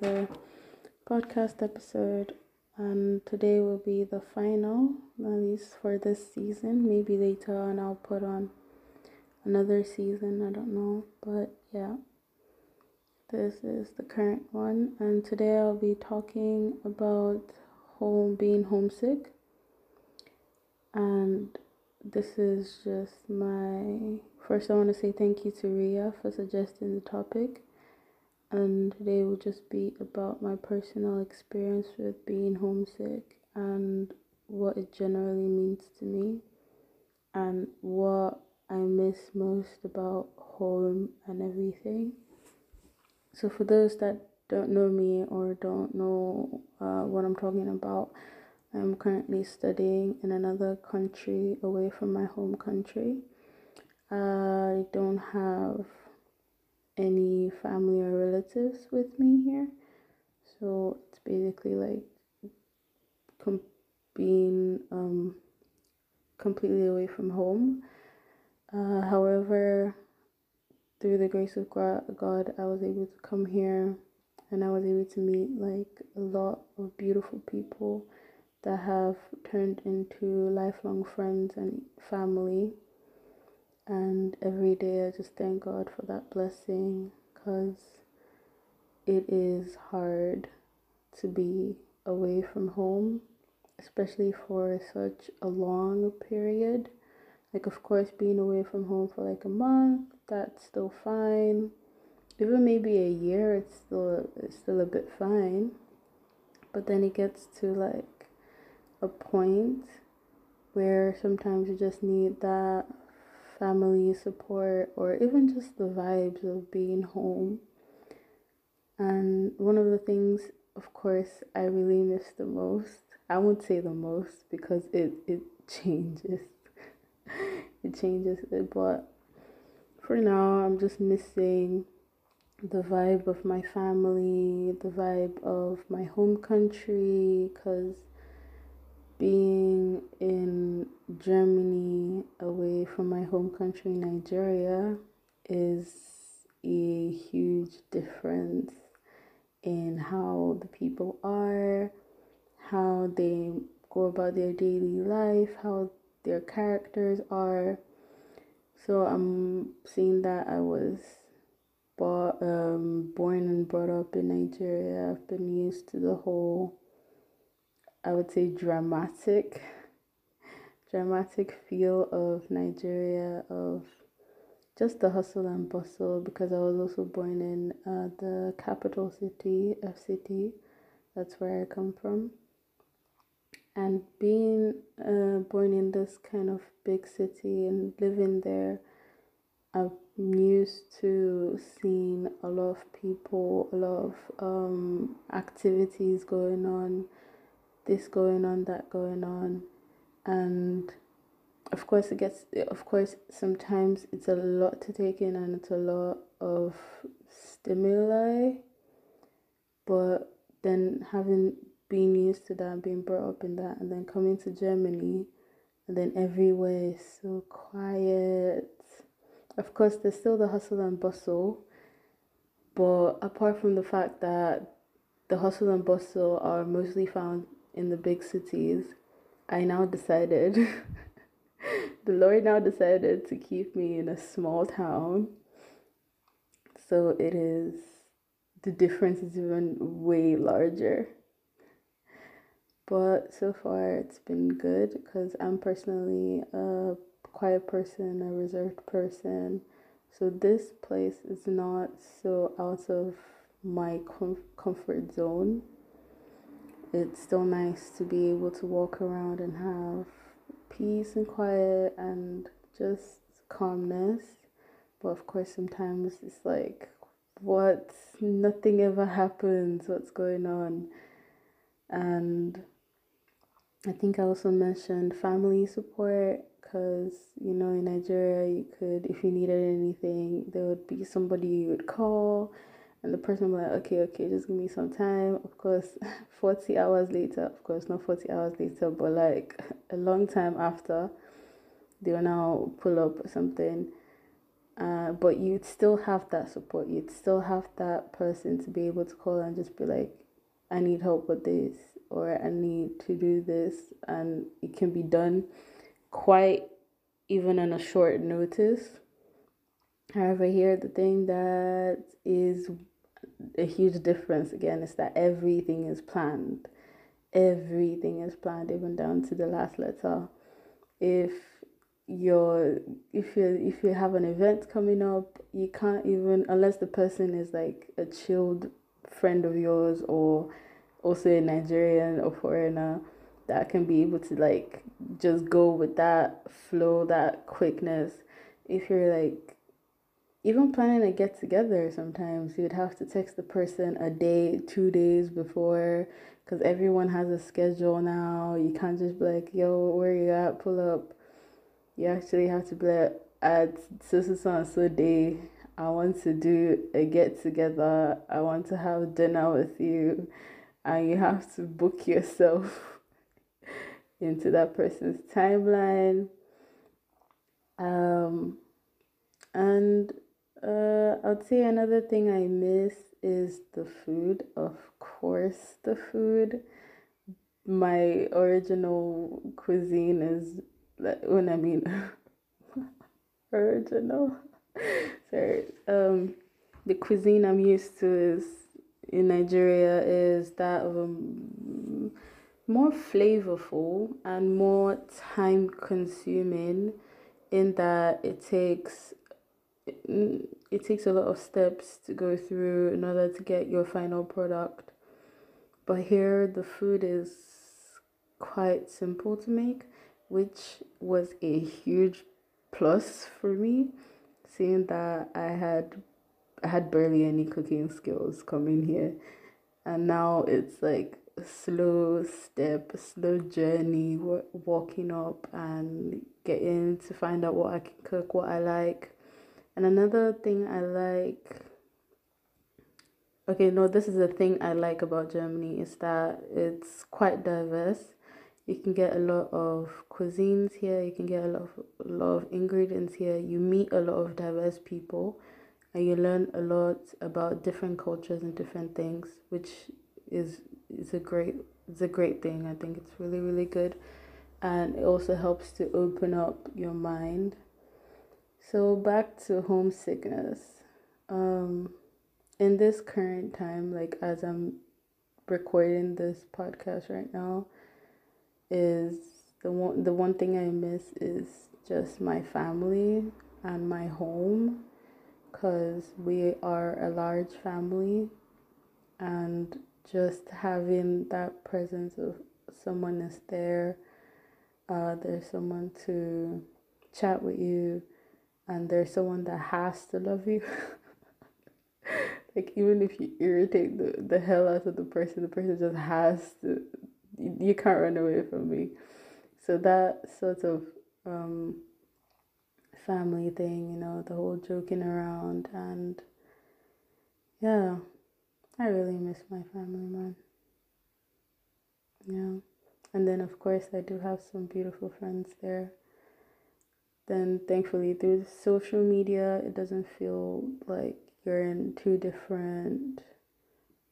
another podcast episode. And today will be the final, at least for this season. Maybe later on I'll put on another season, I don't know. But yeah, this is the current one. And today I'll be talking about home being homesick. And this is just my first. I want to say thank you to Ria for suggesting the topic and today will just be about my personal experience with being homesick and what it generally means to me and what I miss most about home and everything. So, for those that don't know me or don't know uh, what I'm talking about, I'm currently studying in another country away from my home country. I don't have any family or relatives with me here. So it's basically like com- being um, completely away from home. Uh, however, through the grace of God, I was able to come here and I was able to meet like a lot of beautiful people that have turned into lifelong friends and family. And every day I just thank God for that blessing because it is hard to be away from home, especially for such a long period. Like, of course, being away from home for like a month, that's still fine. Even maybe a year, it's still it's still a bit fine. But then it gets to like a point where sometimes you just need that family support, or even just the vibes of being home. And one of the things, of course, I really miss the most, I won't say the most because it, it changes. it changes, it, but for now, I'm just missing the vibe of my family, the vibe of my home country, because being in Germany away from my home country, Nigeria, is a huge difference in how the people are, how they go about their daily life, how their characters are. So I'm seeing that I was bought, um, born and brought up in Nigeria. I've been used to the whole I would say dramatic dramatic feel of Nigeria of just the hustle and bustle because I was also born in uh, the capital city FCT that's where I come from. And being uh, born in this kind of big city and living there I'm used to seeing a lot of people a lot of um, activities going on this going on, that going on, and of course it gets of course sometimes it's a lot to take in and it's a lot of stimuli. But then having been used to that being brought up in that and then coming to germany and then everywhere is so quiet. Of course there's still the hustle and bustle but apart from the fact that the hustle and bustle are mostly found in the big cities, I now decided, the Lord now decided to keep me in a small town. So it is, the difference is even way larger. But so far it's been good because I'm personally a quiet person, a reserved person. So this place is not so out of my com- comfort zone it's still nice to be able to walk around and have peace and quiet and just calmness. But of course, sometimes it's like, what? Nothing ever happens. What's going on? And I think I also mentioned family support because, you know, in Nigeria, you could, if you needed anything, there would be somebody you would call and the person was like, okay, okay, just give me some time. Of course, 40 hours later, of course, not 40 hours later, but like a long time after, they will now pull up something. uh, but you'd still have that support. You'd still have that person to be able to call and just be like, I need help with this, or I need to do this, and it can be done quite even on a short notice. However, here the thing that is a huge difference again is that everything is planned. Everything is planned, even down to the last letter. If you're if you if you have an event coming up, you can't even unless the person is like a chilled friend of yours or also a Nigerian or foreigner that can be able to like just go with that flow, that quickness. If you're like even planning a get together, sometimes you'd have to text the person a day, two days before, because everyone has a schedule now. You can't just be like, yo, where you at? Pull up. You actually have to be like, at so so so so day. I want to do a get together. I want to have dinner with you, and you have to book yourself into that person's timeline. Um, and uh, I'd say another thing I miss is the food. Of course, the food. My original cuisine is when I mean original. Sorry. Um, the cuisine I'm used to is in Nigeria is that of um, more flavorful and more time consuming in that it takes Mm, it takes a lot of steps to go through in order to get your final product but here the food is quite simple to make which was a huge plus for me seeing that i had i had barely any cooking skills coming here and now it's like a slow step, slow journey, walking up and getting to find out what I can cook, what I like. And another thing I like, okay, no, this is the thing I like about Germany is that it's quite diverse. You can get a lot of cuisines here. You can get a lot of a lot of ingredients here. You meet a lot of diverse people, and you learn a lot about different cultures and different things, which is is a great it's a great thing. I think it's really really good, and it also helps to open up your mind. So back to homesickness. Um, in this current time, like as I'm recording this podcast right now, is the one the one thing I miss is just my family and my home because we are a large family and just having that presence of someone is there uh, there's someone to chat with you and there's someone that has to love you like even if you irritate the, the hell out of the person the person just has to you, you can't run away from me so that sort of um, family thing you know the whole joking around and yeah I really miss my family, man. Yeah. And then, of course, I do have some beautiful friends there. Then, thankfully, through social media, it doesn't feel like you're in two different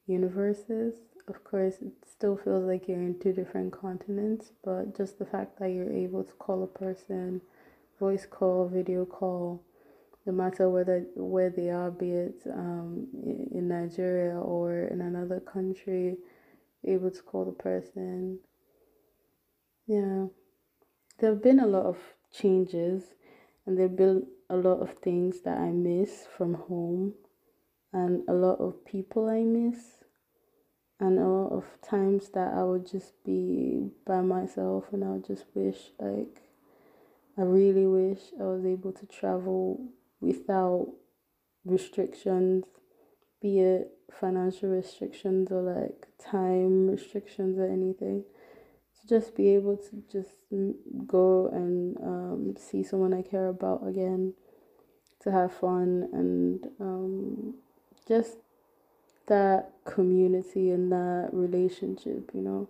universes. Of course, it still feels like you're in two different continents, but just the fact that you're able to call a person, voice call, video call, no matter whether where they are, be it um, in Nigeria or in another country, able to call the person. Yeah, there have been a lot of changes, and they been a lot of things that I miss from home, and a lot of people I miss, and a lot of times that I would just be by myself, and I would just wish like. I really wish I was able to travel without restrictions, be it financial restrictions or like time restrictions or anything. Just be able to just go and um, see someone I care about again, to have fun and um, just that community and that relationship, you know.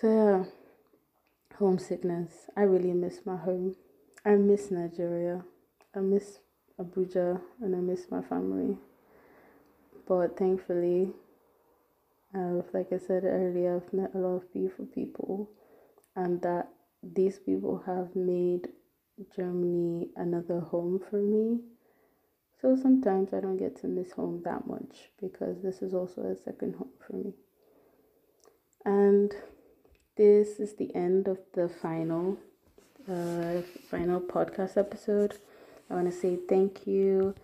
So, yeah, homesickness. I really miss my home. I miss Nigeria. I miss Abuja and I miss my family. But thankfully, uh, like I said earlier, I've met a lot of beautiful people, and that these people have made Germany another home for me. So sometimes I don't get to miss home that much because this is also a second home for me. And this is the end of the final uh, final podcast episode. I want to say thank you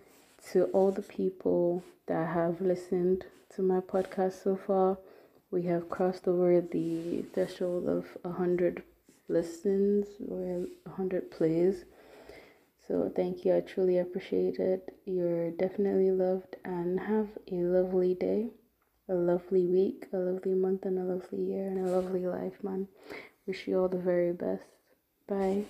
to all the people that have listened to my podcast so far. We have crossed over the threshold of 100 listens or 100 plays. So thank you. I truly appreciate it. You're definitely loved and have a lovely day, a lovely week, a lovely month, and a lovely year, and a lovely life, man. Wish you all the very best. Bye.